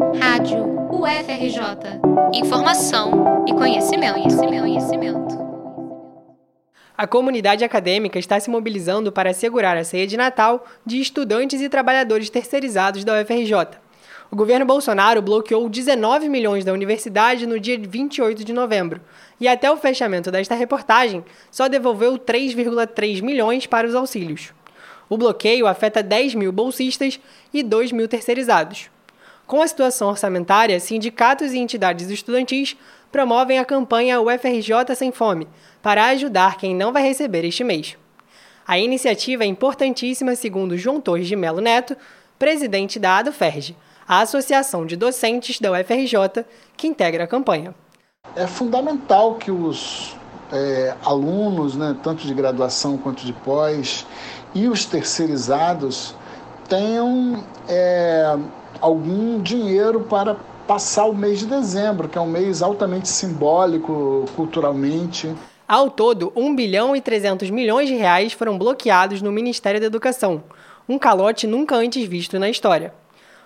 Rádio UFRJ. Informação e conhecimento, conhecimento, conhecimento. A comunidade acadêmica está se mobilizando para assegurar a ceia de Natal de estudantes e trabalhadores terceirizados da UFRJ. O governo Bolsonaro bloqueou 19 milhões da universidade no dia 28 de novembro e, até o fechamento desta reportagem, só devolveu 3,3 milhões para os auxílios. O bloqueio afeta 10 mil bolsistas e 2 mil terceirizados. Com a situação orçamentária, sindicatos e entidades estudantis promovem a campanha UFRJ Sem Fome para ajudar quem não vai receber este mês. A iniciativa é importantíssima, segundo João Torres de Melo Neto, presidente da ADOFERJ, a Associação de Docentes da UFRJ, que integra a campanha. É fundamental que os é, alunos, né, tanto de graduação quanto de pós, e os terceirizados tenham é, algum dinheiro para passar o mês de dezembro, que é um mês altamente simbólico culturalmente. Ao todo, 1 bilhão e 300 milhões de reais foram bloqueados no Ministério da Educação, um calote nunca antes visto na história.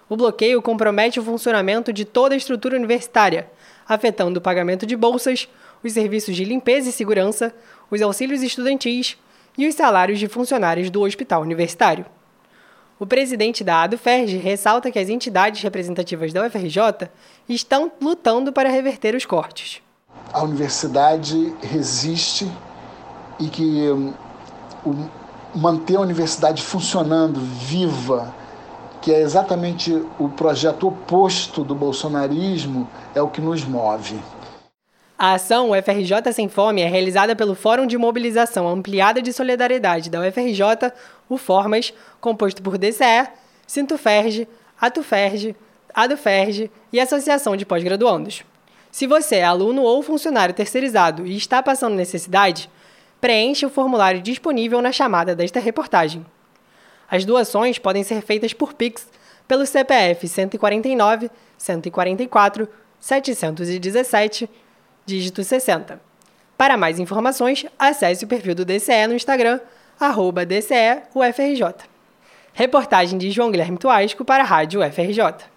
O bloqueio compromete o funcionamento de toda a estrutura universitária, afetando o pagamento de bolsas, os serviços de limpeza e segurança, os auxílios estudantis e os salários de funcionários do hospital universitário. O presidente da ADUFERJ ressalta que as entidades representativas da UFRJ estão lutando para reverter os cortes. A universidade resiste e que um, manter a universidade funcionando, viva, que é exatamente o projeto oposto do bolsonarismo, é o que nos move. A ação UFRJ Sem Fome é realizada pelo Fórum de Mobilização Ampliada de Solidariedade da UFRJ, o Formas, composto por DCE, Sintoferge, Atuferge, Aduferge e Associação de Pós-Graduandos. Se você é aluno ou funcionário terceirizado e está passando necessidade, preencha o formulário disponível na chamada desta reportagem. As doações podem ser feitas por Pix pelo CPF 149 144 717 dígito 60. Para mais informações, acesse o perfil do DCE no Instagram, arroba DCEUFRJ. Reportagem de João Guilherme Tuasco para a Rádio UFRJ.